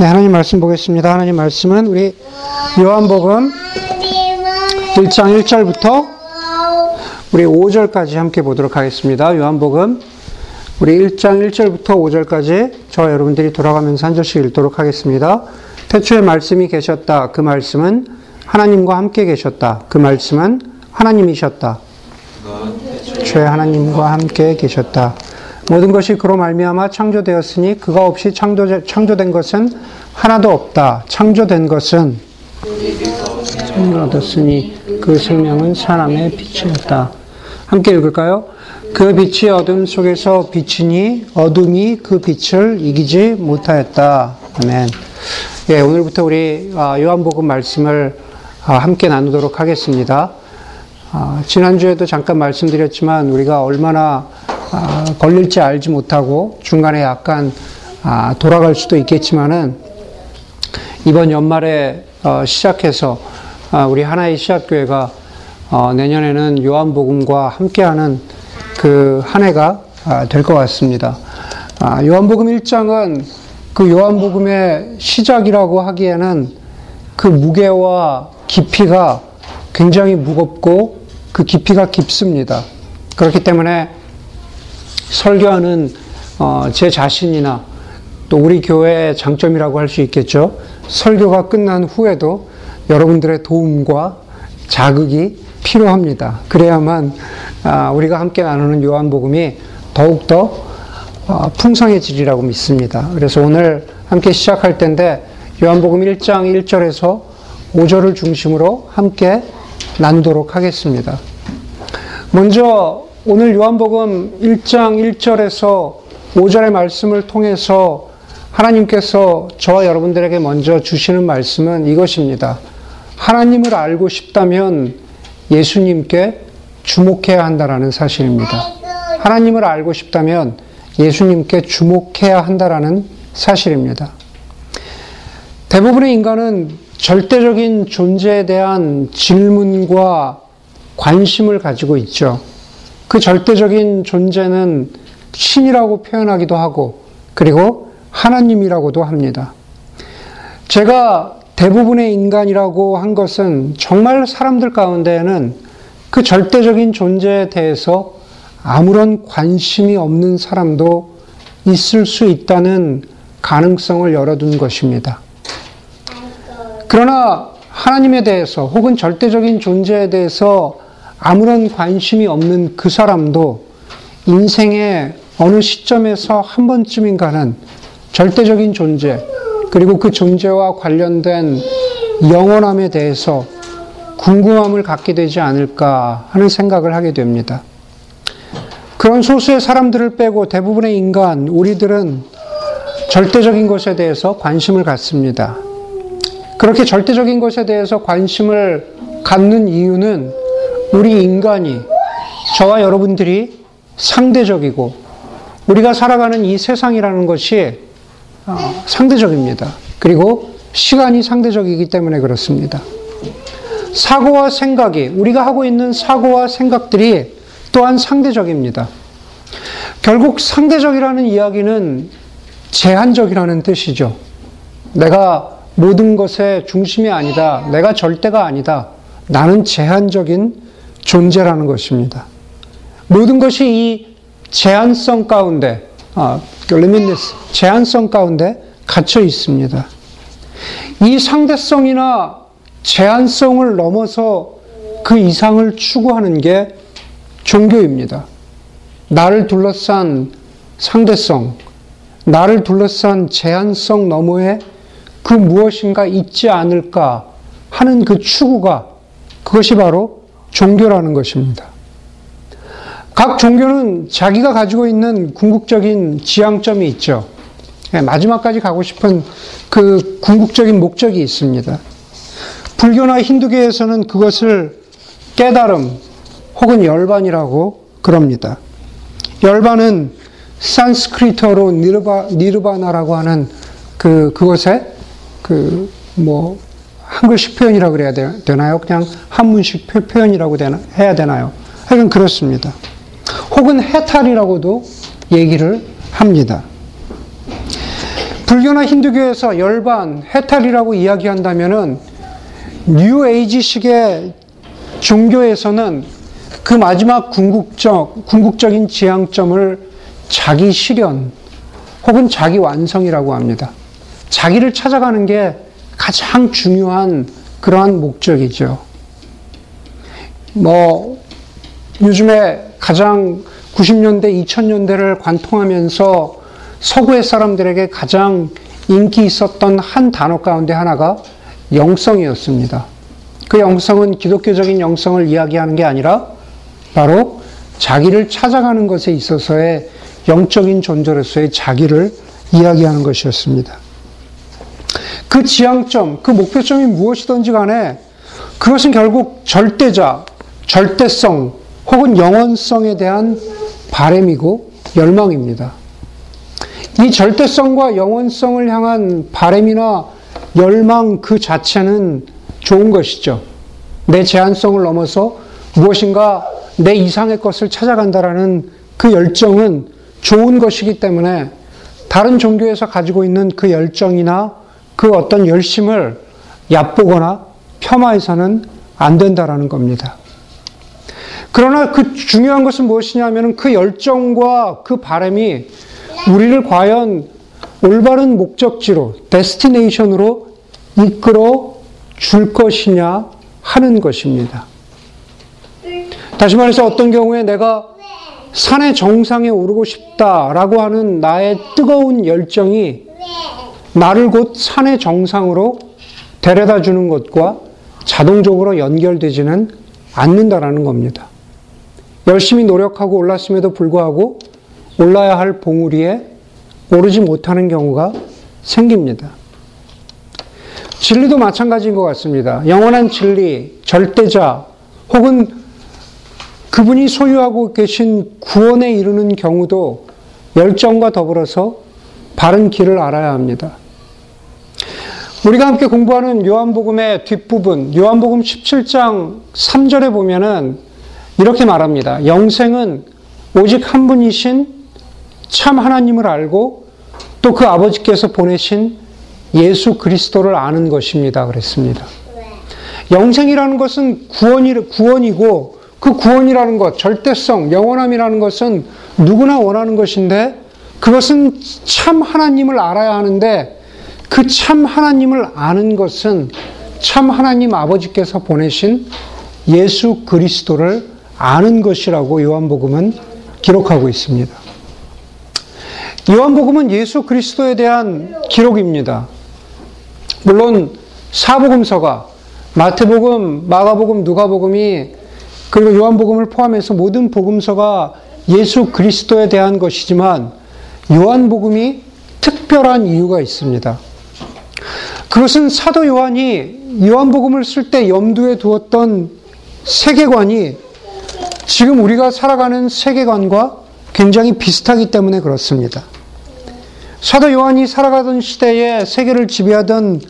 네, 하나님 말씀 보겠습니다. 하나님 말씀은 우리 요한복음 1장 1절부터 우리 5절까지 함께 보도록 하겠습니다. 요한복음 우리 1장 1절부터 5절까지 저와 여러분들이 돌아가면서 한 절씩 읽도록 하겠습니다. 태초에 말씀이 계셨다. 그 말씀은 하나님과 함께 계셨다. 그 말씀은 하나님이셨다. 태초에 하나님과 함께 계셨다. 모든 것이 그로 말미암아 창조되었으니 그가 없이 창조, 창조된 것은 하나도 없다. 창조된 것은 생명을 얻었으니 그 생명은 사람의 빛이었다. 함께 읽을까요? 그 빛이 어둠 속에서 비치니 어둠이 그 빛을 이기지 못하였다. 아멘. 예, 오늘부터 우리 아, 요한복음 말씀을 아, 함께 나누도록 하겠습니다. 아, 지난주에도 잠깐 말씀드렸지만 우리가 얼마나 걸릴지 알지 못하고 중간에 약간 돌아갈 수도 있겠지만은 이번 연말에 어, 시작해서 우리 하나의 시합교회가 어, 내년에는 요한복음과 함께하는 그 한 해가 될 것 같습니다. 요한복음 1장은 그 요한복음의 시작이라고 하기에는 그 무게와 깊이가 굉장히 무겁고 그 깊이가 깊습니다. 그렇기 때문에 설교하는 어, 제 자신이나 또 우리 교회의 장점이라고 할 수 있겠죠. 설교가 끝난 후에도 여러분들의 도움과 자극이 필요합니다. 그래야만 아, 우리가 함께 나누는 요한복음이 더욱더 어, 풍성해지리라고 믿습니다. 그래서 오늘 함께 시작할 텐데 요한복음 1장 1절에서 5절을 중심으로 함께 나누도록 하겠습니다. 먼저 오늘 요한복음 1장 1절에서 5절의 말씀을 통해서 하나님께서 저와 여러분들에게 먼저 주시는 말씀은 이것입니다. 하나님을 알고 싶다면 예수님께 주목해야 한다라는 사실입니다. 하나님을 알고 싶다면 예수님께 주목해야 한다라는 사실입니다. 대부분의 인간은 절대적인 존재에 대한 질문과 관심을 가지고 있죠. 그 절대적인 존재는 신이라고 표현하기도 하고, 그리고 하나님이라고도 합니다. 제가 대부분의 인간이라고 한 것은 정말 사람들 가운데에는 그 절대적인 존재에 대해서 아무런 관심이 없는 사람도 있을 수 있다는 가능성을 열어둔 것입니다. 그러나 하나님에 대해서 혹은 절대적인 존재에 대해서 아무런 관심이 없는 그 사람도 인생의 어느 시점에서 한 번쯤인가는 절대적인 존재, 그리고 그 존재와 관련된 영원함에 대해서 궁금함을 갖게 되지 않을까 하는 생각을 하게 됩니다. 그런 소수의 사람들을 빼고 대부분의 인간, 우리들은 절대적인 것에 대해서 관심을 갖습니다. 그렇게 절대적인 것에 대해서 관심을 갖는 이유는 우리 인간이 저와 여러분들이 상대적이고 우리가 살아가는 이 세상이라는 것이 어, 상대적입니다. 그리고 시간이 상대적이기 때문에 그렇습니다. 사고와 생각이 우리가 하고 있는 사고와 생각들이 또한 상대적입니다. 결국 상대적이라는 이야기는 제한적이라는 뜻이죠. 내가 모든 것의 중심이 아니다. 내가 절대가 아니다. 나는 제한적인 존재라는 것입니다. 모든 것이 이 제한성 가운데, 아, limitless, 제한성 가운데 갇혀 있습니다. 이 상대성이나 제한성을 넘어서 그 이상을 추구하는 게 종교입니다. 나를 둘러싼 상대성, 나를 둘러싼 제한성 너머에 그 무엇인가 있지 않을까 하는 그 추구가 그것이 바로 종교라는 것입니다. 각 종교는 자기가 가지고 있는 궁극적인 지향점이 있죠. 예, 마지막까지 가고 싶은 그 궁극적인 목적이 있습니다. 불교나 힌두교에서는 그것을 깨달음 혹은 열반이라고 그럽니다. 열반은 산스크리트어로 니르바, 니르바나라고 하는 그, 그것의 그, 뭐, 한글식 표현이라고 그래야 되나요? 그냥 한문식 표현이라고 해야 되나요? 하여간 그렇습니다. 혹은 해탈이라고도 얘기를 합니다. 불교나 힌두교에서 열반, 해탈이라고 이야기한다면은 뉴 에이지식의 종교에서는 그 마지막 궁극적, 궁극적인 지향점을 자기 실현 혹은 자기 완성이라고 합니다. 자기를 찾아가는 게 가장 중요한 그러한 목적이죠. 뭐, 요즘에 가장 90년대, 2000년대를 관통하면서 서구의 사람들에게 가장 인기 있었던 한 단어 가운데 하나가 영성이었습니다. 그 영성은 기독교적인 영성을 이야기하는 게 아니라 바로 자기를 찾아가는 것에 있어서의 영적인 존재로서의 자기를 이야기하는 것이었습니다. 그 지향점, 그 목표점이 무엇이든지 간에 그것은 결국 절대자, 절대성 혹은 영원성에 대한 바램이고 열망입니다. 이 절대성과 영원성을 향한 바램이나 열망 그 자체는 좋은 것이죠. 내 제한성을 넘어서 무엇인가 내 이상의 것을 찾아간다라는 그 열정은 좋은 것이기 때문에 다른 종교에서 가지고 있는 그 열정이나 그 어떤 열심을 얕보거나 폄하해서는 안 된다라는 겁니다. 그러나 그 중요한 것은 무엇이냐면 그 열정과 그 바람이 우리를 과연 올바른 목적지로, 데스티네이션으로 이끌어 줄 것이냐 하는 것입니다. 다시 말해서 어떤 경우에 내가 산의 정상에 오르고 싶다라고 하는 나의 뜨거운 열정이 나를 곧 산의 정상으로 데려다 주는 것과 자동적으로 연결되지는 않는다라는 겁니다. 열심히 노력하고 올랐음에도 불구하고 올라야 할 봉우리에 오르지 못하는 경우가 생깁니다. 진리도 마찬가지인 것 같습니다. 영원한 진리, 절대자, 혹은 그분이 소유하고 계신 구원에 이르는 경우도 열정과 더불어서 바른 길을 알아야 합니다. 우리가 함께 공부하는 요한복음의 뒷부분, 요한복음 17장 3절에 보면은 이렇게 말합니다. 영생은 오직 한 분이신 참 하나님을 알고 또 그 아버지께서 보내신 예수 그리스도를 아는 것입니다. 그랬습니다. 영생이라는 것은 구원이, 구원이고 그 구원이라는 것, 절대성, 영원함이라는 것은 누구나 원하는 것인데 그것은 참 하나님을 알아야 하는데 그 참 하나님을 아는 것은 참 하나님 아버지께서 보내신 예수 그리스도를 아는 것이라고 요한복음은 기록하고 있습니다. 요한복음은 예수 그리스도에 대한 기록입니다. 물론 사복음서가 마태복음, 마가복음, 누가복음이 그리고 요한복음을 포함해서 모든 복음서가 예수 그리스도에 대한 것이지만 요한복음이 특별한 이유가 있습니다. 그것은 사도 요한이 요한복음을 쓸 때 염두에 두었던 세계관이 지금 우리가 살아가는 세계관과 굉장히 비슷하기 때문에 그렇습니다. 사도 요한이 살아가던 시대에 세계를 지배하던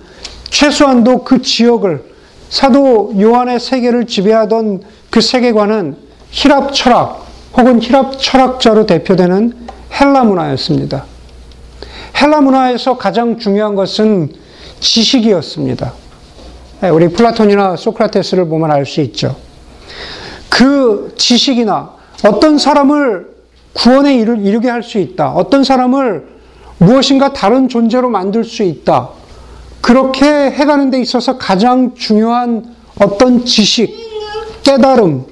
최소한도 그 지역을 사도 요한의 세계를 지배하던 그 세계관은 히랍 철학 혹은 히랍 철학자로 대표되는 헬라 문화였습니다. 헬라 문화에서 가장 중요한 것은 지식이었습니다. 네, 우리 플라톤이나 소크라테스를 보면 알 수 있죠. 그 지식이나 어떤 사람을 구원에 이르게 할 수 있다. 어떤 사람을 무엇인가 다른 존재로 만들 수 있다. 그렇게 해가는 데 있어서 가장 중요한 어떤 지식, 깨달음,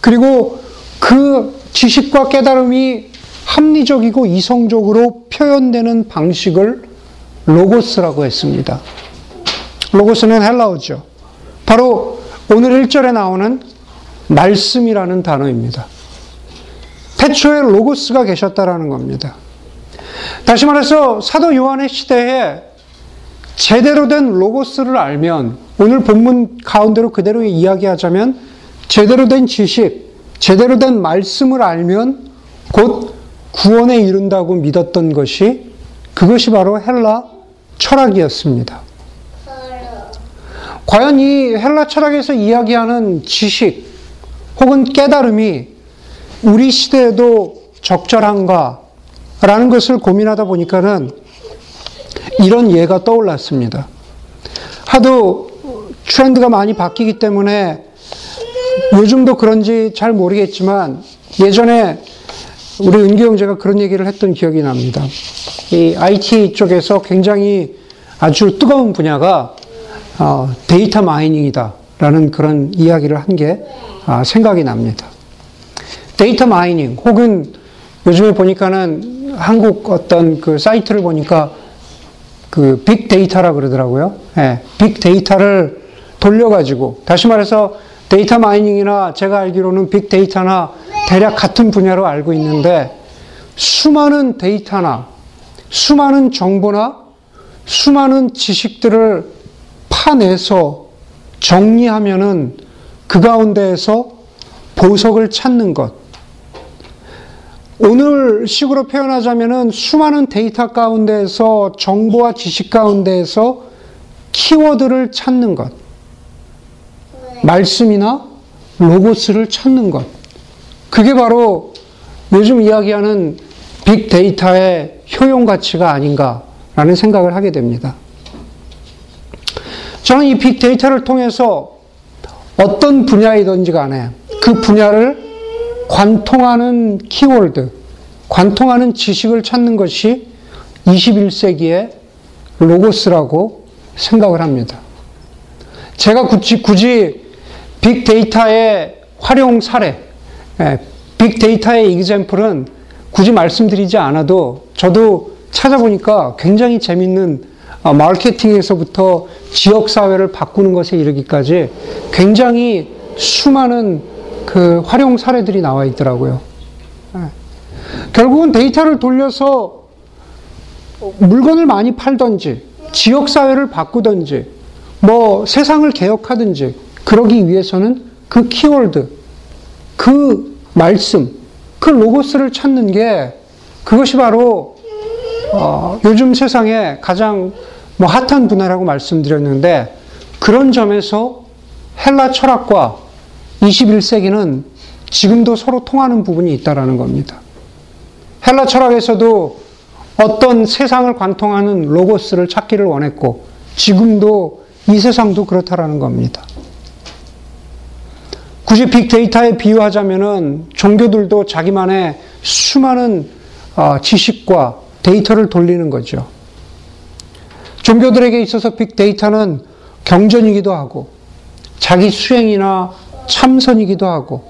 그리고 그 지식과 깨달음이 합리적이고 이성적으로 표현되는 방식을 로고스라고 했습니다. 로고스는 헬라어죠. 바로 오늘 1절에 나오는 말씀이라는 단어입니다. 태초에 로고스가 계셨다라는 겁니다. 다시 말해서 사도 요한의 시대에 제대로 된 로고스를 알면 오늘 본문 가운데로 그대로 이야기하자면 제대로 된 지식, 제대로 된 말씀을 알면 곧 구원에 이른다고 믿었던 것이 그것이 바로 헬라 철학이었습니다. 과연 이 헬라 철학에서 이야기하는 지식 혹은 깨달음이 우리 시대에도 적절한가? 라는 것을 고민하다 보니까는 이런 예가 떠올랐습니다. 하도 트렌드가 많이 바뀌기 때문에 요즘도 그런지 잘 모르겠지만 예전에 우리 은기 형제가 그런 얘기를 했던 기억이 납니다. 이 IT 쪽에서 굉장히 아주 뜨거운 분야가 어, 데이터 마이닝이다라는 그런 이야기를 한게 아, 생각이 납니다. 데이터 마이닝 혹은 요즘에 보니까는 한국 어떤 그 사이트를 보니까 그 빅데이터라 그러더라고요. 예, 빅데이터를 돌려가지고 다시 말해서 데이터 마이닝이나 제가 알기로는 빅데이터나 대략 같은 분야로 알고 있는데 수많은 데이터나 수많은 정보나 수많은 지식들을 파내서 정리하면은 그 가운데에서 보석을 찾는 것. 오늘 식으로 표현하자면은 수많은 데이터 가운데에서 정보와 지식 가운데에서 키워드를 찾는 것. 말씀이나 로고스를 찾는 것. 그게 바로 요즘 이야기하는 빅데이터의 효용 가치가 아닌가라는 생각을 하게 됩니다. 저는 이 빅데이터를 통해서 어떤 분야이든지 간에 그 분야를 관통하는 키워드, 관통하는 지식을 찾는 것이 21세기의 로고스라고 생각을 합니다. 제가 굳이, 굳이 빅데이터의 활용 사례, 예, 빅데이터의 이그젬플은 굳이 말씀드리지 않아도 저도 찾아보니까 굉장히 재밌는 어, 마케팅에서부터 지역사회를 바꾸는 것에 이르기까지 굉장히 수많은 그 활용 사례들이 나와 있더라고요. 예. 결국은 데이터를 돌려서 물건을 많이 팔던지, 지역사회를 바꾸던지, 뭐 세상을 개혁하든지, 그러기 위해서는 그 키워드, 그 말씀, 그 로고스를 찾는 게 그것이 바로 어, 요즘 세상에 가장 뭐 핫한 분야라고 말씀드렸는데 그런 점에서 헬라 철학과 21세기는 지금도 서로 통하는 부분이 있다라는 겁니다. 헬라 철학에서도 어떤 세상을 관통하는 로고스를 찾기를 원했고 지금도 이 세상도 그렇다라는 겁니다. 굳이 빅데이터에 비유하자면은 종교들도 자기만의 수많은 어, 지식과 데이터를 돌리는 거죠. 종교들에게 있어서 빅데이터는 경전이기도 하고 자기 수행이나 참선이기도 하고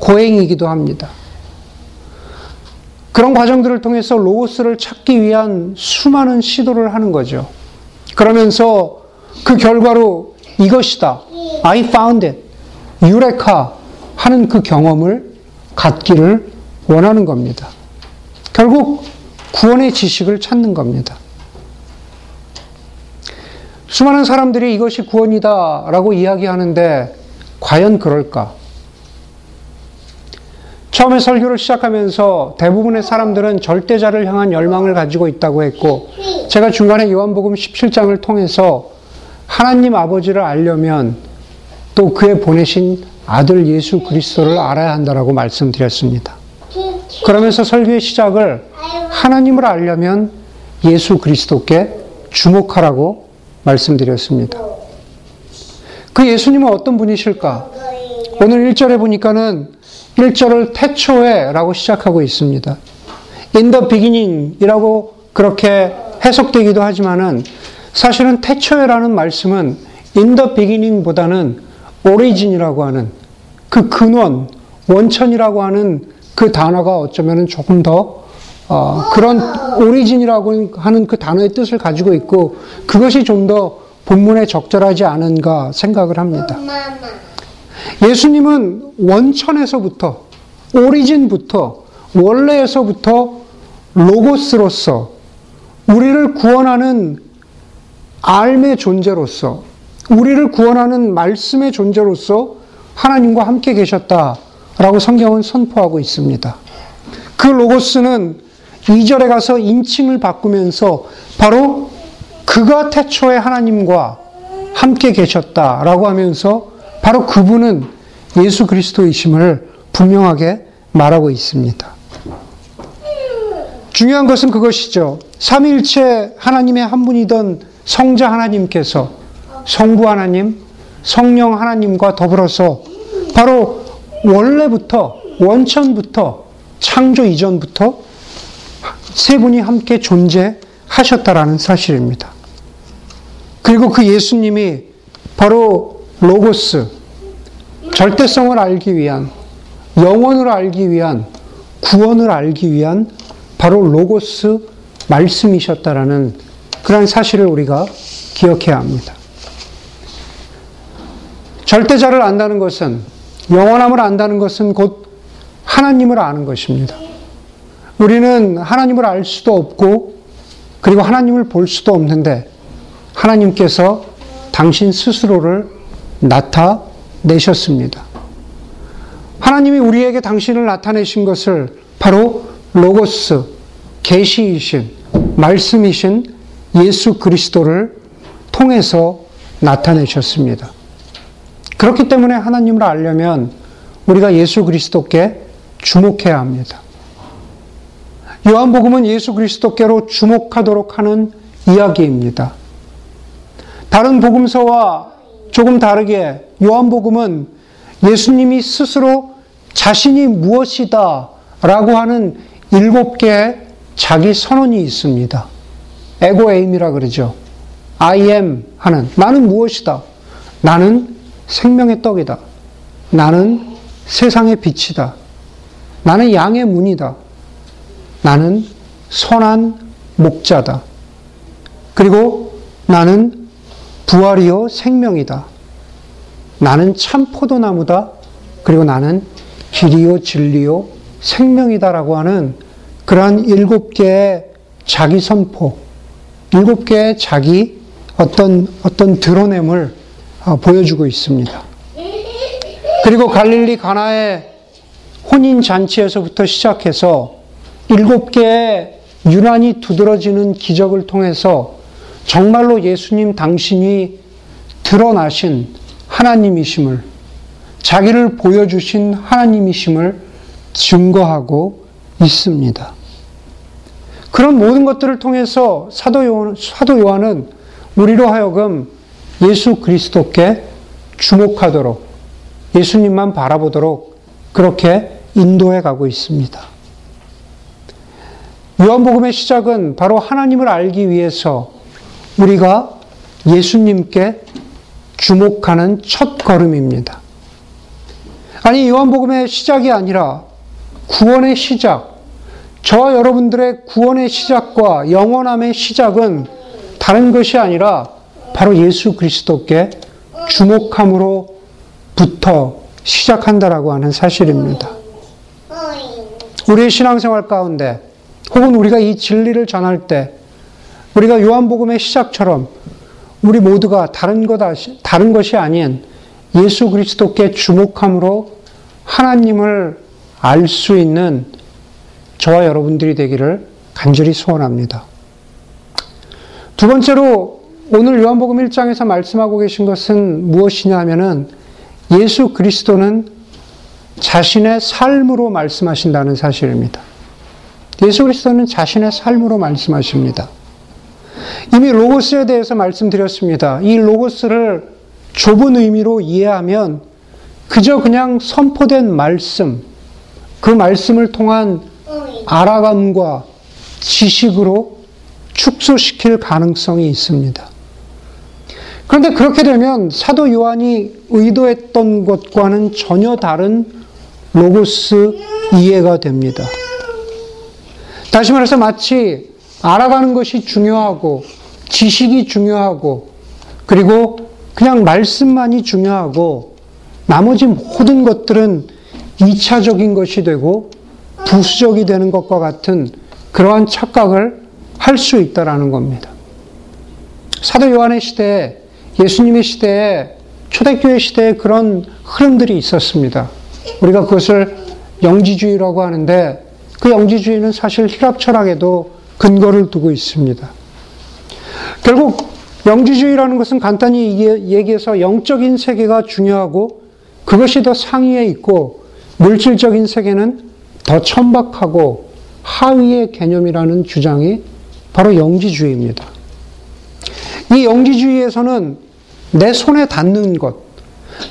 고행이기도 합니다. 그런 과정들을 통해서 로고스를 찾기 위한 수많은 시도를 하는 거죠. 그러면서 그 결과로 이것이다. I found it. 유레카 하는 그 경험을 갖기를 원하는 겁니다. 결국 구원의 지식을 찾는 겁니다. 수많은 사람들이 이것이 구원이다 라고 이야기하는데 과연 그럴까? 처음에 설교를 시작하면서 대부분의 사람들은 절대자를 향한 열망을 가지고 있다고 했고, 제가 중간에 요한복음 17장을 통해서 하나님 아버지를 알려면 또 그의 보내신 아들 예수 그리스도를 알아야 한다라고 말씀드렸습니다. 그러면서 설교의 시작을 하나님을 알려면 예수 그리스도께 주목하라고 말씀드렸습니다. 그 예수님은 어떤 분이실까? 오늘 1절에 보니까는 1절을 태초에 라고 시작하고 있습니다. In the beginning이라고 그렇게 해석되기도 하지만은 사실은 태초에라는 말씀은 in the beginning보다는 오리진이라고 하는 그 근원, 원천이라고 하는 그 단어가 어쩌면 조금 더 어, 그런 오리진이라고 하는 그 단어의 뜻을 가지고 있고 그것이 좀 더 본문에 적절하지 않은가 생각을 합니다. 예수님은 원천에서부터 오리진부터 원래에서부터 로고스로서 우리를 구원하는 알의 존재로서 우리를 구원하는 말씀의 존재로서 하나님과 함께 계셨다라고 성경은 선포하고 있습니다. 그 로고스는 2절에 가서 인칭을 바꾸면서 바로 그가 태초에 하나님과 함께 계셨다라고 하면서 바로 그분은 예수 그리스도이심을 분명하게 말하고 있습니다. 중요한 것은 그것이죠. 삼일체 하나님의 한 분이던 성자 하나님께서 성부 하나님, 성령 하나님과 더불어서 바로 원래부터 원천부터 창조 이전부터 세 분이 함께 존재하셨다라는 사실입니다. 그리고 그 예수님이 바로 로고스, 절대성을 알기 위한, 영원을 알기 위한, 구원을 알기 위한 바로 로고스 말씀이셨다라는 그런 사실을 우리가 기억해야 합니다. 절대자를 안다는 것은 영원함을 안다는 것은 곧 하나님을 아는 것입니다. 우리는 하나님을 알 수도 없고 그리고 하나님을 볼 수도 없는데 하나님께서 당신 스스로를 나타내셨습니다. 하나님이 우리에게 당신을 나타내신 것을 바로 로고스, 계시이신 말씀이신 예수 그리스도를 통해서 나타내셨습니다. 그렇기 때문에 하나님을 알려면 우리가 예수 그리스도께 주목해야 합니다. 요한복음은 예수 그리스도께로 주목하도록 하는 이야기입니다. 다른 복음서와 조금 다르게 요한복음은 예수님이 스스로 자신이 무엇이다 라고 하는 일곱 개의 자기 선언이 있습니다. 에고 에임이라 그러죠. I am 하는 나는 무엇이다. 나는 생명의 떡이다. 나는 세상의 빛이다. 나는 양의 문이다. 나는 선한 목자다. 그리고 나는 부활이요 생명이다. 나는 참 포도나무다. 그리고 나는 길이요 진리요 생명이다라고 하는 그러한 일곱 개의 자기 선포, 일곱 개의 자기 어떤 어떤 드러냄을 어, 보여주고 있습니다. 그리고 갈릴리 가나의 혼인 잔치에서부터 시작해서 일곱 개의 유난히 두드러지는 기적을 통해서 정말로 예수님 당신이 드러나신 하나님이심을 자기를 보여주신 하나님이심을 증거하고 있습니다. 그런 모든 것들을 통해서 사도 요한, 사도 요한은 우리로 하여금 예수 그리스도께 주목하도록 예수님만 바라보도록 그렇게 인도해 가고 있습니다. 요한복음의 시작은 바로 하나님을 알기 위해서 우리가 예수님께 주목하는 첫 걸음입니다. 아니, 요한복음의 시작이 아니라 구원의 시작, 저와 여러분들의 구원의 시작과 영원함의 시작은 다른 것이 아니라 바로 예수 그리스도께 주목함으로부터 시작한다라고 하는 사실입니다. 우리의 신앙생활 가운데 혹은 우리가 이 진리를 전할 때 우리가 요한복음의 시작처럼 우리 모두가 다른 것 다른 것이 아닌 예수 그리스도께 주목함으로 하나님을 알 수 있는 저와 여러분들이 되기를 간절히 소원합니다. 두 번째로 오늘 요한복음 1장에서 말씀하고 계신 것은 무엇이냐 하면은 예수 그리스도는 자신의 삶으로 말씀하신다는 사실입니다. 예수 그리스도는 자신의 삶으로 말씀하십니다. 이미 로고스에 대해서 말씀드렸습니다. 이 로고스를 좁은 의미로 이해하면 그저 그냥 선포된 말씀, 그 말씀을 통한 알아감과 지식으로 축소시킬 가능성이 있습니다. 그런데 그렇게 되면 사도 요한이 의도했던 것과는 전혀 다른 로고스 이해가 됩니다. 다시 말해서 마치 알아가는 것이 중요하고 지식이 중요하고 그리고 그냥 말씀만이 중요하고 나머지 모든 것들은 2차적인 것이 되고 부수적이 되는 것과 같은 그러한 착각을 할 수 있다라는 겁니다. 사도 요한의 시대에 예수님의 시대에 초대교회 시대에 그런 흐름들이 있었습니다. 우리가 그것을 영지주의라고 하는데 그 영지주의는 사실 힐랍 철학에도 근거를 두고 있습니다. 결국 영지주의라는 것은 간단히 얘기해서 영적인 세계가 중요하고 그것이 더 상위에 있고 물질적인 세계는 더 천박하고 하위의 개념이라는 주장이 바로 영지주의입니다. 이 영지주의에서는 내 손에 닿는 것,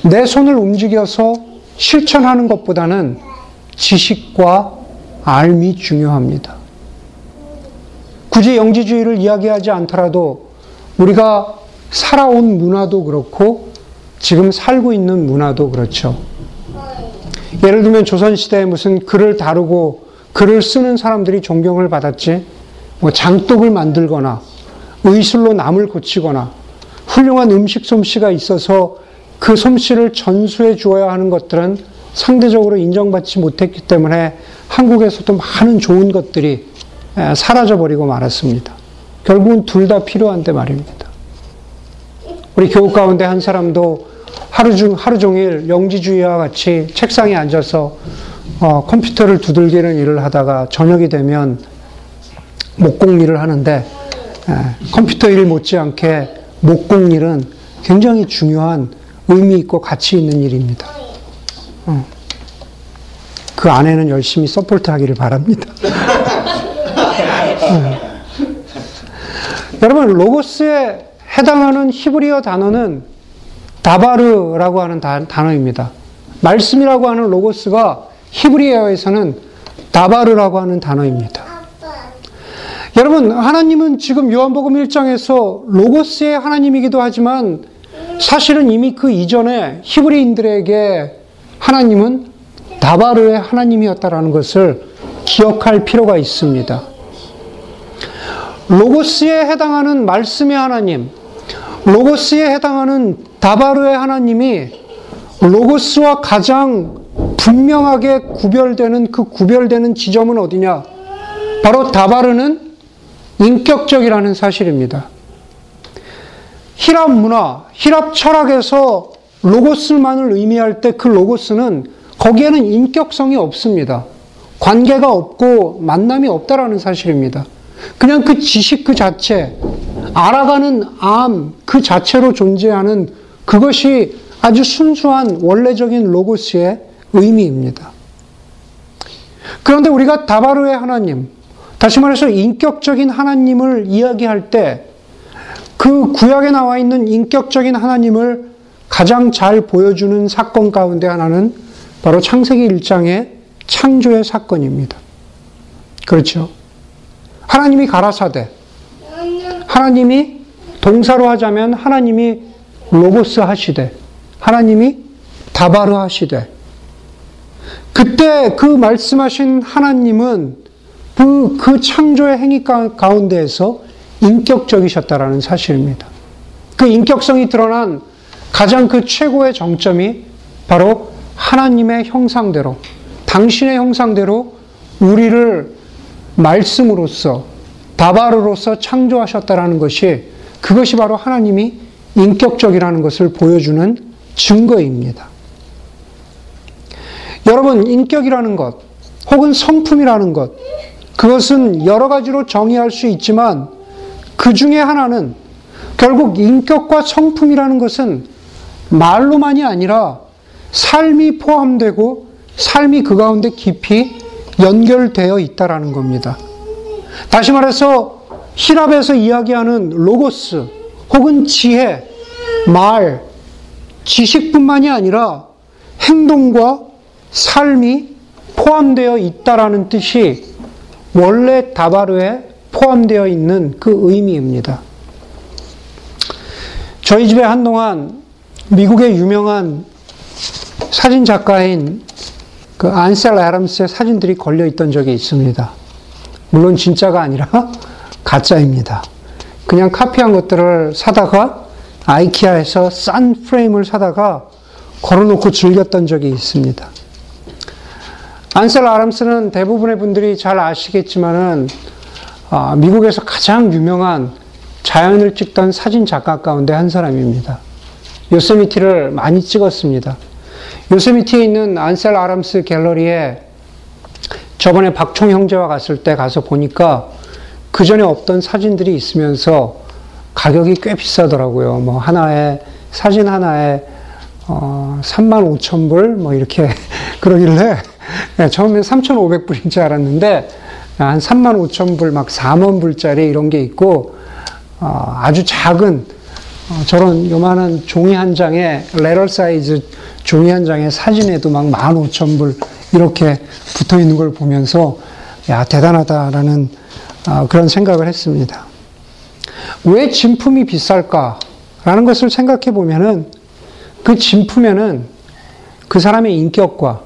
내 손을 움직여서 실천하는 것보다는 지식과 알미 중요합니다. 굳이 영지주의를 이야기하지 않더라도 우리가 살아온 문화도 그렇고 지금 살고 있는 문화도 그렇죠. 예를 들면 조선시대에 무슨 글을 다루고 글을 쓰는 사람들이 존경을 받았지, 뭐 장독을 만들거나 의술로 남을 고치거나 훌륭한 음식 솜씨가 있어서 그 솜씨를 전수해 주어야 하는 것들은 상대적으로 인정받지 못했기 때문에 한국에서도 많은 좋은 것들이 사라져버리고 말았습니다. 결국은 둘 다 필요한데 말입니다. 우리 교육 가운데 한 사람도 하루 중, 하루 종일 영지주의와 같이 책상에 앉아서 어, 컴퓨터를 두들기는 일을 하다가 저녁이 되면 목공 일을 하는데 에, 컴퓨터 일 못지않게 목공일은 굉장히 중요한 의미 있고 가치 있는 일입니다. 어. 그 안에는 열심히 support 하기를 바랍니다. 어. 여러분, 로고스에 해당하는 히브리어 단어는 다바르라고 하는 단어입니다. 말씀이라고 하는 로고스가 히브리어에서는 다바르라고 하는 단어입니다. 여러분, 하나님은 지금 요한복음 1장에서 로고스의 하나님이기도 하지만 사실은 이미 그 이전에 히브리인들에게 하나님은 다바르의 하나님이었다라는 것을 기억할 필요가 있습니다. 로고스에 해당하는 말씀의 하나님, 로고스에 해당하는 다바르의 하나님이 로고스와 가장 분명하게 구별되는 그 구별되는 지점은 어디냐? 바로 다바르는 인격적이라는 사실입니다. 히랍 문화, 히랍 철학에서 로고스만을 의미할 때 그 로고스는 거기에는 인격성이 없습니다. 관계가 없고 만남이 없다라는 사실입니다. 그냥 그 지식 그 자체, 알아가는 암 그 자체로 존재하는 그것이 아주 순수한 원래적인 로고스의 의미입니다. 그런데 우리가 다바르의 하나님, 다시 말해서 인격적인 하나님을 이야기할 때 그 구약에 나와 있는 인격적인 하나님을 가장 잘 보여주는 사건 가운데 하나는 바로 창세기 1장의 창조의 사건입니다. 그렇죠. 하나님이 가라사대. 하나님이 동사로 하자면 하나님이 로고스 하시되, 하나님이 다바르 하시되, 그때 그 말씀하신 하나님은 그, 그 창조의 행위 가운데에서 인격적이셨다라는 사실입니다. 그 인격성이 드러난 가장 그 최고의 정점이 바로 하나님의 형상대로, 당신의 형상대로 우리를 말씀으로써, 다바르로서 창조하셨다라는 것이 그것이 바로 하나님이 인격적이라는 것을 보여주는 증거입니다. 여러분, 인격이라는 것, 혹은 성품이라는 것, 그것은 여러 가지로 정의할 수 있지만 그 중에 하나는 결국 인격과 성품이라는 것은 말로만이 아니라 삶이 포함되고 삶이 그 가운데 깊이 연결되어 있다라는 겁니다. 다시 말해서 히랍에서 이야기하는 로고스 혹은 지혜, 말, 지식뿐만이 아니라 행동과 삶이 포함되어 있다라는 뜻이 원래 다바르에 포함되어 있는 그 의미입니다. 저희 집에 한동안 미국의 유명한 사진 작가인 그 안셀 애람스의 사진들이 걸려 있던 적이 있습니다. 물론 진짜가 아니라 가짜입니다. 그냥 카피한 것들을 사다가 아이키아에서 싼 프레임을 사다가 걸어놓고 즐겼던 적이 있습니다. 안셀 아람스는 대부분의 분들이 잘 아시겠지만은 아, 미국에서 가장 유명한 자연을 찍던 사진 작가 가운데 한 사람입니다. 요세미티를 많이 찍었습니다. 요세미티에 있는 안셀 아람스 갤러리에 저번에 박총 형제와 갔을 때 가서 보니까 그 전에 없던 사진들이 있으면서 가격이 꽤 비싸더라고요. 뭐 하나에 사진 하나에 어, 3만 5천 불 뭐 이렇게 그러길래 네, 처음에 3,500불인 줄 알았는데 한 3만 5천 불, 막 4만 불짜리 이런 게 있고, 어, 아주 작은, 어, 저런 요만한 종이 한 장에, 레럴 사이즈 종이 한 장에 사진에도 막 1만 5천 불 이렇게 붙어 있는 걸 보면서, 야, 대단하다라는 어, 그런 생각을 했습니다. 왜 진품이 비쌀까라는 것을 생각해 보면은 그 진품에는 그 사람의 인격과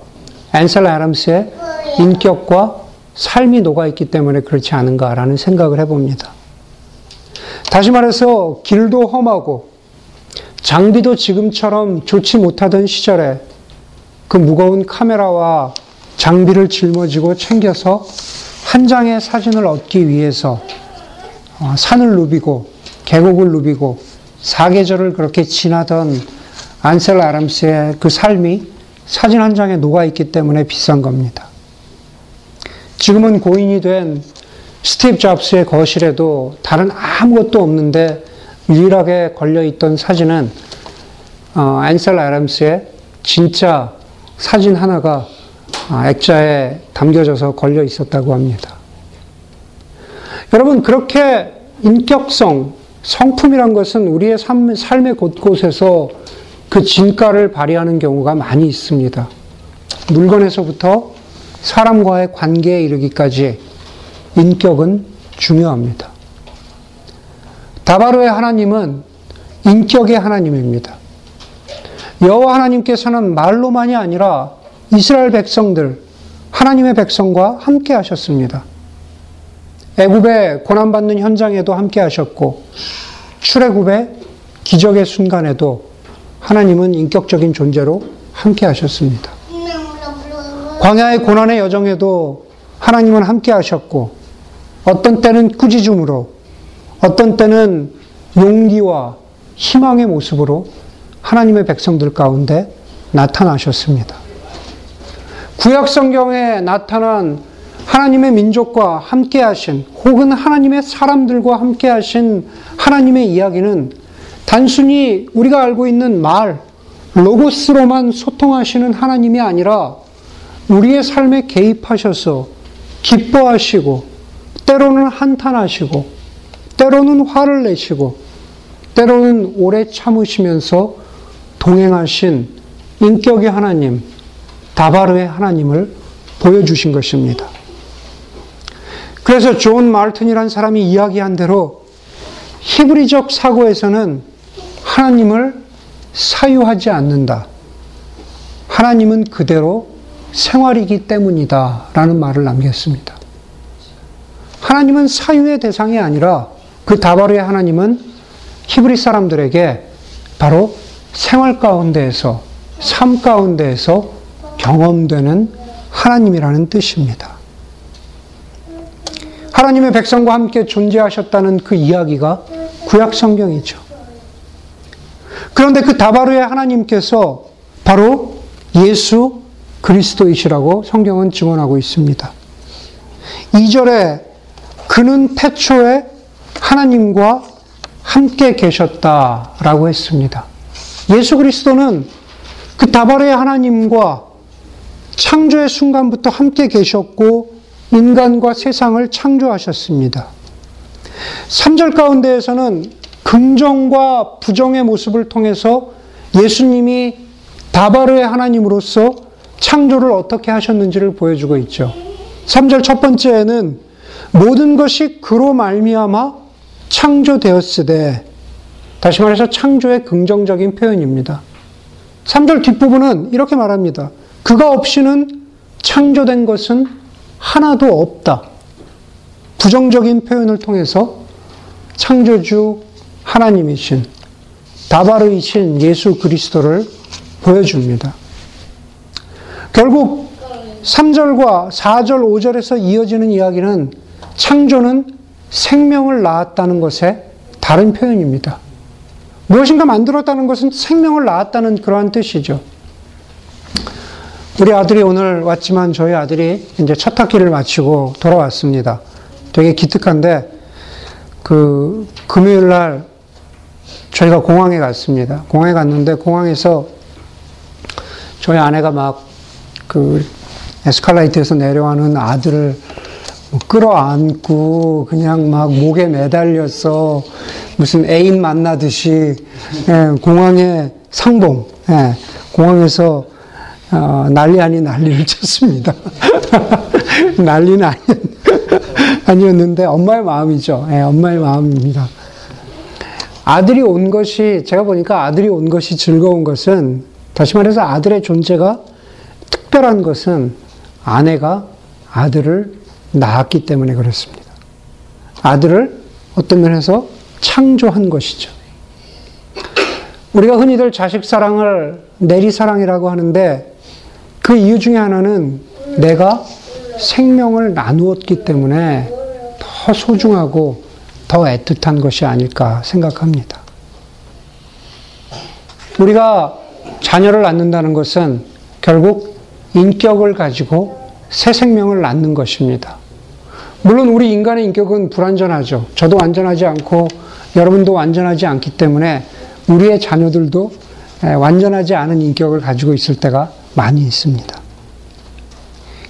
앤셀 아람스의 인격과 삶이 녹아있기 때문에 그렇지 않은가라는 생각을 해봅니다. 다시 말해서 길도 험하고 장비도 지금처럼 좋지 못하던 시절에 그 무거운 카메라와 장비를 짊어지고 챙겨서 한 장의 사진을 얻기 위해서 어, 산을 누비고 계곡을 누비고 사계절을 그렇게 지나던 안셀 아람스의 그 삶이 사진 한 장에 녹아있기 때문에 비싼 겁니다. 지금은 고인이 된 스티브 잡스의 거실에도 다른 아무것도 없는데 유일하게 걸려있던 사진은 어, 안셀 아람스의 진짜 사진 하나가 어, 액자에 담겨져서 걸려 있었다고 합니다. 여러분, 그렇게 인격성, 성품이란 것은 우리의 삶, 삶의 곳곳에서 그 진가를 발휘하는 경우가 많이 있습니다. 물건에서부터 사람과의 관계에 이르기까지 인격은 중요합니다. 다바로의 하나님은 인격의 하나님입니다. 여호와 하나님께서는 말로만이 아니라 이스라엘 백성들, 하나님의 백성과 함께 하셨습니다. 애굽의 고난받는 현장에도 함께 하셨고, 출애굽의 기적의 순간에도 하나님은 인격적인 존재로 함께 하셨습니다. 광야의 고난의 여정에도 하나님은 함께 하셨고, 어떤 때는 꾸짖음으로, 어떤 때는 용기와 희망의 모습으로 하나님의 백성들 가운데 나타나셨습니다. 구약 성경에 나타난 하나님의 민족과 함께 하신 혹은 하나님의 사람들과 함께 하신 하나님의 이야기는 단순히 우리가 알고 있는 말, 로고스로만 소통하시는 하나님이 아니라 우리의 삶에 개입하셔서 기뻐하시고 때로는 한탄하시고 때로는 화를 내시고 때로는 오래 참으시면서 동행하신 인격의 하나님, 다바르의 하나님을 보여주신 것입니다. 그래서 존 말튼이라는 사람이 이야기한 대로 히브리적 사고에서는 하나님을 사유하지 않는다. 하나님은 그대로 생활이기 때문이다. 라는 말을 남겼습니다. 하나님은 사유의 대상이 아니라 그 다바르의 하나님은 히브리 사람들에게 바로 생활 가운데에서, 삶 가운데에서 경험되는 하나님이라는 뜻입니다. 하나님의 백성과 함께 존재하셨다는 그 이야기가 구약 성경이죠. 그런데 그 다바르의 하나님께서 바로 예수 그리스도이시라고 성경은 증언하고 있습니다. 2절에 그는 태초에 하나님과 함께 계셨다라고 했습니다. 예수 그리스도는 그 다바르의 하나님과 창조의 순간부터 함께 계셨고 인간과 세상을 창조하셨습니다. 3절 가운데에서는 긍정과 부정의 모습을 통해서 예수님이 다바르의 하나님으로서 창조를 어떻게 하셨는지를 보여주고 있죠. 3절 첫 번째에는 모든 것이 그로 말미암아 창조되었으되 다시 말해서 창조의 긍정적인 표현입니다. 3절 뒷부분은 이렇게 말합니다. 그가 없이는 창조된 것은 하나도 없다. 부정적인 표현을 통해서 창조주 하나님이신 다바르이신 예수 그리스도를 보여줍니다. 결국 3절과 4절, 5절에서 이어지는 이야기는 창조는 생명을 낳았다는 것의 다른 표현입니다. 무엇인가 만들었다는 것은 생명을 낳았다는 그러한 뜻이죠. 우리 아들이 오늘 왔지만 저희 아들이 이제 첫 학기를 마치고 돌아왔습니다. 되게 기특한데 그 금요일 날 저희가 공항에 갔습니다. 공항에 갔는데 공항에서 저희 아내가 막 그 에스컬레이터에서 내려가는 아들을 뭐 끌어안고 그냥 막 목에 매달려서 무슨 애인 만나듯이 예, 공항에 상봉 예, 공항에서 어, 난리 아닌 난리를 쳤습니다. 난리는 아니, 아니었는데 엄마의 마음이죠. 예, 엄마의 마음입니다. 아들이 온 것이 제가 보니까 아들이 온 것이 즐거운 것은 다시 말해서 아들의 존재가 특별한 것은 아내가 아들을 낳았기 때문에 그렇습니다. 아들을 어떤 면에서 창조한 것이죠. 우리가 흔히들 자식 사랑을 내리 사랑이라고 하는데 그 이유 중에 하나는 내가 생명을 나누었기 때문에 더 소중하고 더 애틋한 것이 아닐까 생각합니다. 우리가 자녀를 낳는다는 것은 결국 인격을 가지고 새 생명을 낳는 것입니다. 물론 우리 인간의 인격은 불완전하죠. 저도 완전하지 않고 여러분도 완전하지 않기 때문에 우리의 자녀들도 완전하지 않은 인격을 가지고 있을 때가 많이 있습니다.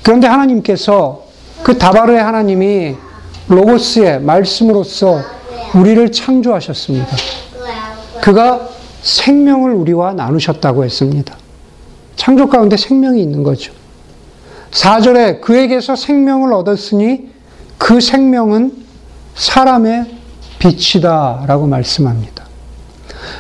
그런데 하나님께서 그 다바르의 하나님이 로고스의 말씀으로써 우리를 창조하셨습니다. 그가 생명을 우리와 나누셨다고 했습니다. 창조 가운데 생명이 있는 거죠. 4절에 그에게서 생명을 얻었으니 그 생명은 사람의 빛이다 라고 말씀합니다.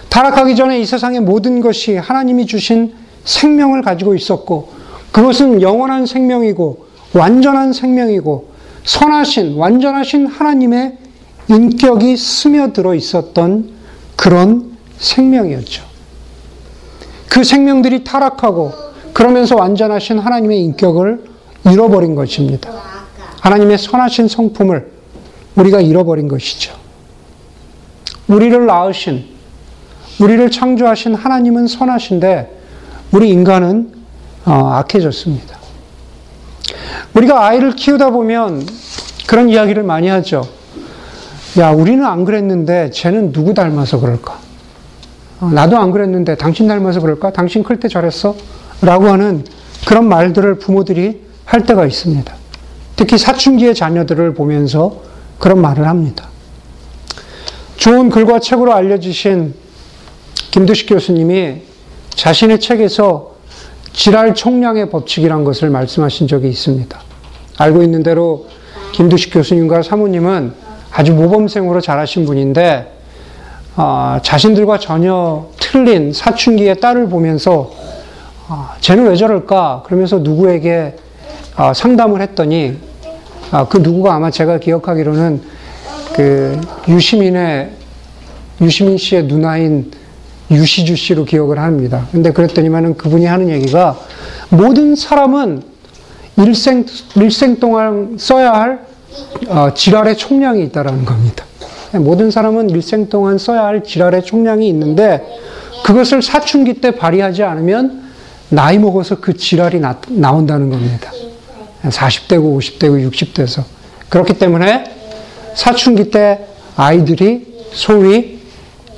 타락하기 전에 이 세상의 모든 것이 하나님이 주신 생명을 가지고 있었고 그것은 영원한 생명이고 완전한 생명이고 선하신 완전하신 하나님의 인격이 스며들어 있었던 그런 생명이었죠. 그 생명들이 타락하고 그러면서 완전하신 하나님의 인격을 잃어버린 것입니다. 하나님의 선하신 성품을 우리가 잃어버린 것이죠. 우리를 낳으신, 우리를 창조하신 하나님은 선하신데 우리 인간은 어, 악해졌습니다. 우리가 아이를 키우다 보면 그런 이야기를 많이 하죠. 야, 우리는 안 그랬는데 쟤는 누구 닮아서 그럴까? 어, 나도 안 그랬는데 당신 닮아서 그럴까? 당신 클 때 잘했어? 라고 하는 그런 말들을 부모들이 할 때가 있습니다. 특히 사춘기의 자녀들을 보면서 그런 말을 합니다. 좋은 글과 책으로 알려주신 김두식 교수님이 자신의 책에서 지랄 총량의 법칙이란 것을 말씀하신 적이 있습니다. 알고 있는 대로 김두식 교수님과 사모님은 아주 모범생으로 자라신 분인데 어, 자신들과 전혀 틀린 사춘기의 딸을 보면서 어, 쟤는 왜 저럴까? 그러면서 누구에게 어, 상담을 했더니 아, 그 누구가 아마 제가 기억하기로는 그 유시민의 유시민 씨의 누나인 유시주 씨로 기억을 합니다. 근데 그랬더니만은 그분이 하는 얘기가 모든 사람은 일생 일생 동안 써야 할 어, 지랄의 총량이 있다라는 겁니다. 모든 사람은 일생 동안 써야 할 지랄의 총량이 있는데 그것을 사춘기 때 발휘하지 않으면 나이 먹어서 그 지랄이 나, 나온다는 겁니다. 40대고 50대고 60대에서. 그렇기 때문에 사춘기 때 아이들이 소위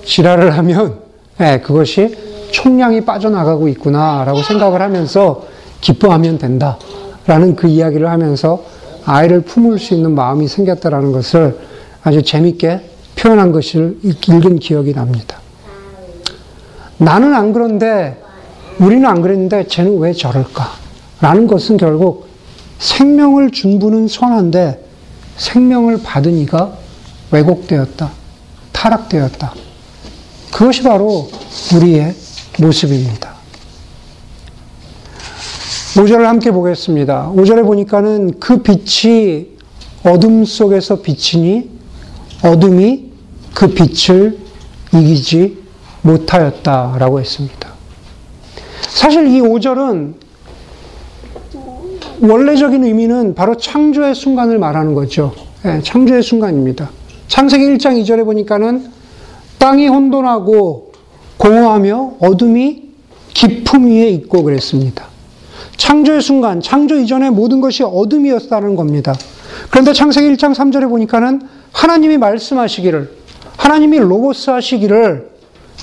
지랄을 하면 네, 그것이 총량이 빠져나가고 있구나라고 생각을 하면서 기뻐하면 된다라는 그 이야기를 하면서 아이를 품을 수 있는 마음이 생겼다라는 것을 아주 재밌게 표현한 것을 읽은 기억이 납니다. 나는 안 그런데 우리는 안 그랬는데 쟤는 왜 저럴까? 라는 것은 결국 생명을 준 분은 선한데 생명을 받은 이가 왜곡되었다. 타락되었다. 그것이 바로 우리의 모습입니다. 5절을 함께 보겠습니다. 5절에 보니까는 그 빛이 어둠 속에서 비치니 어둠이 그 빛을 이기지 못하였다라고 했습니다. 사실 이 5절은 원래적인 의미는 바로 창조의 순간을 말하는 거죠. 네, 창조의 순간입니다. 창세기 1장 2절에 보니까는 땅이 혼돈하고 공허하며 어둠이 깊음 위에 있고 그랬습니다. 창조의 순간, 창조 이전의 모든 것이 어둠이었다는 겁니다. 그런데 창세기 1장 3절에 보니까는 하나님이 말씀하시기를, 하나님이 로고스 하시기를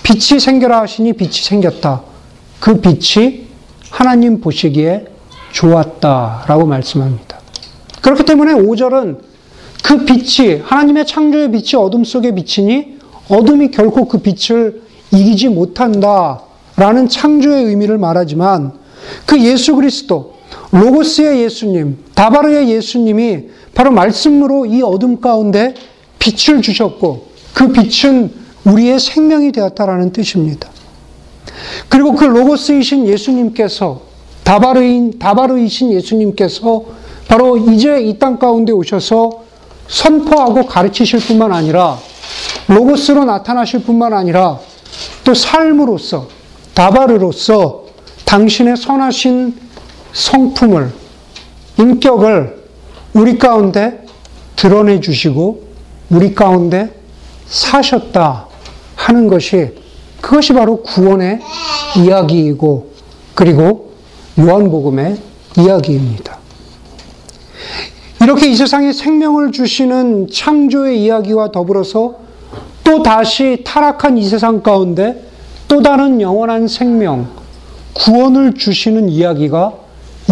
빛이 생겨라 하시니 빛이 생겼다. 그 빛이 하나님 보시기에 좋았다라고 말씀합니다. 그렇기 때문에 5절은 그 빛이 하나님의 창조의 빛이 어둠 속에 비치니 어둠이 결코 그 빛을 이기지 못한다 라는 창조의 의미를 말하지만 그 예수 그리스도 로고스의 예수님, 다바르의 예수님이 바로 말씀으로 이 어둠 가운데 빛을 주셨고 그 빛은 우리의 생명이 되었다라는 뜻입니다. 그리고 그 로고스이신 예수님께서 다바르인 다바르이신 예수님께서 바로 이제 이 땅 가운데 오셔서 선포하고 가르치실 뿐만 아니라 로고스로 나타나실 뿐만 아니라 또 삶으로서 다바르로서 당신의 선하신 성품을 인격을 우리 가운데 드러내 주시고 우리 가운데 사셨다 하는 것이 그것이 바로 구원의 이야기이고 그리고 요한복음의 이야기입니다. 이렇게 이 세상에 생명을 주시는 창조의 이야기와 더불어서 또 다시 타락한 이 세상 가운데 또 다른 영원한 생명, 구원을 주시는 이야기가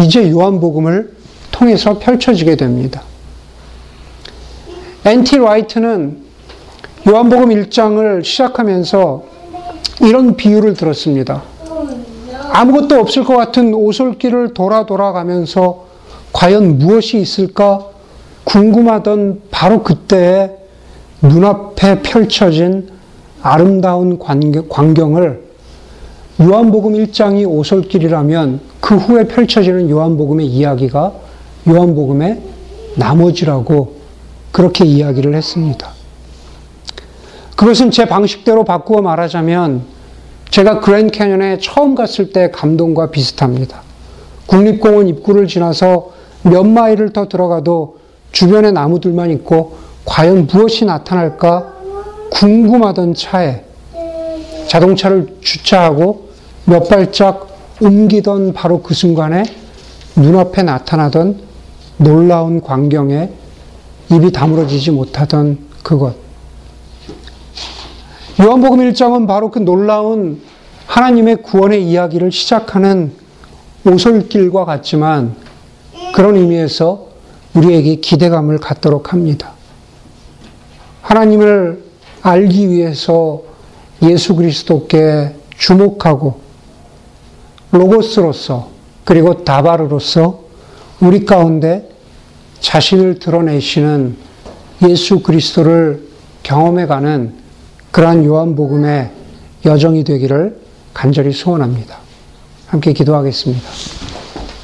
이제 요한복음을 통해서 펼쳐지게 됩니다. 엔티 라이트는 요한복음 1장을 시작하면서 이런 비유를 들었습니다. 아무것도 없을 것 같은 오솔길을 돌아 돌아가면서 과연 무엇이 있을까 궁금하던 바로 그때에 눈앞에 펼쳐진 아름다운 광경을 요한복음 1장이 오솔길이라면 그 후에 펼쳐지는 요한복음의 이야기가 요한복음의 나머지라고 그렇게 이야기를 했습니다. 그것은 제 방식대로 바꾸어 말하자면 제가 그랜 캐년에 처음 갔을 때 감동과 비슷합니다. 국립공원 입구를 지나서 몇 마일을 더 들어가도 주변에 나무들만 있고 과연 무엇이 나타날까 궁금하던 차에 자동차를 주차하고 몇 발짝 옮기던 바로 그 순간에 눈앞에 나타나던 놀라운 광경에 입이 다물어지지 못하던 그것. 요한복음 1장은 바로 그 놀라운 하나님의 구원의 이야기를 시작하는 오솔길과 같지만 그런 의미에서 우리에게 기대감을 갖도록 합니다. 하나님을 알기 위해서 예수 그리스도께 주목하고 로고스로서 그리고 다바르로서 우리 가운데 자신을 드러내시는 예수 그리스도를 경험해가는 그러한 요한복음의 여정이 되기를 간절히 소원합니다. 함께 기도하겠습니다.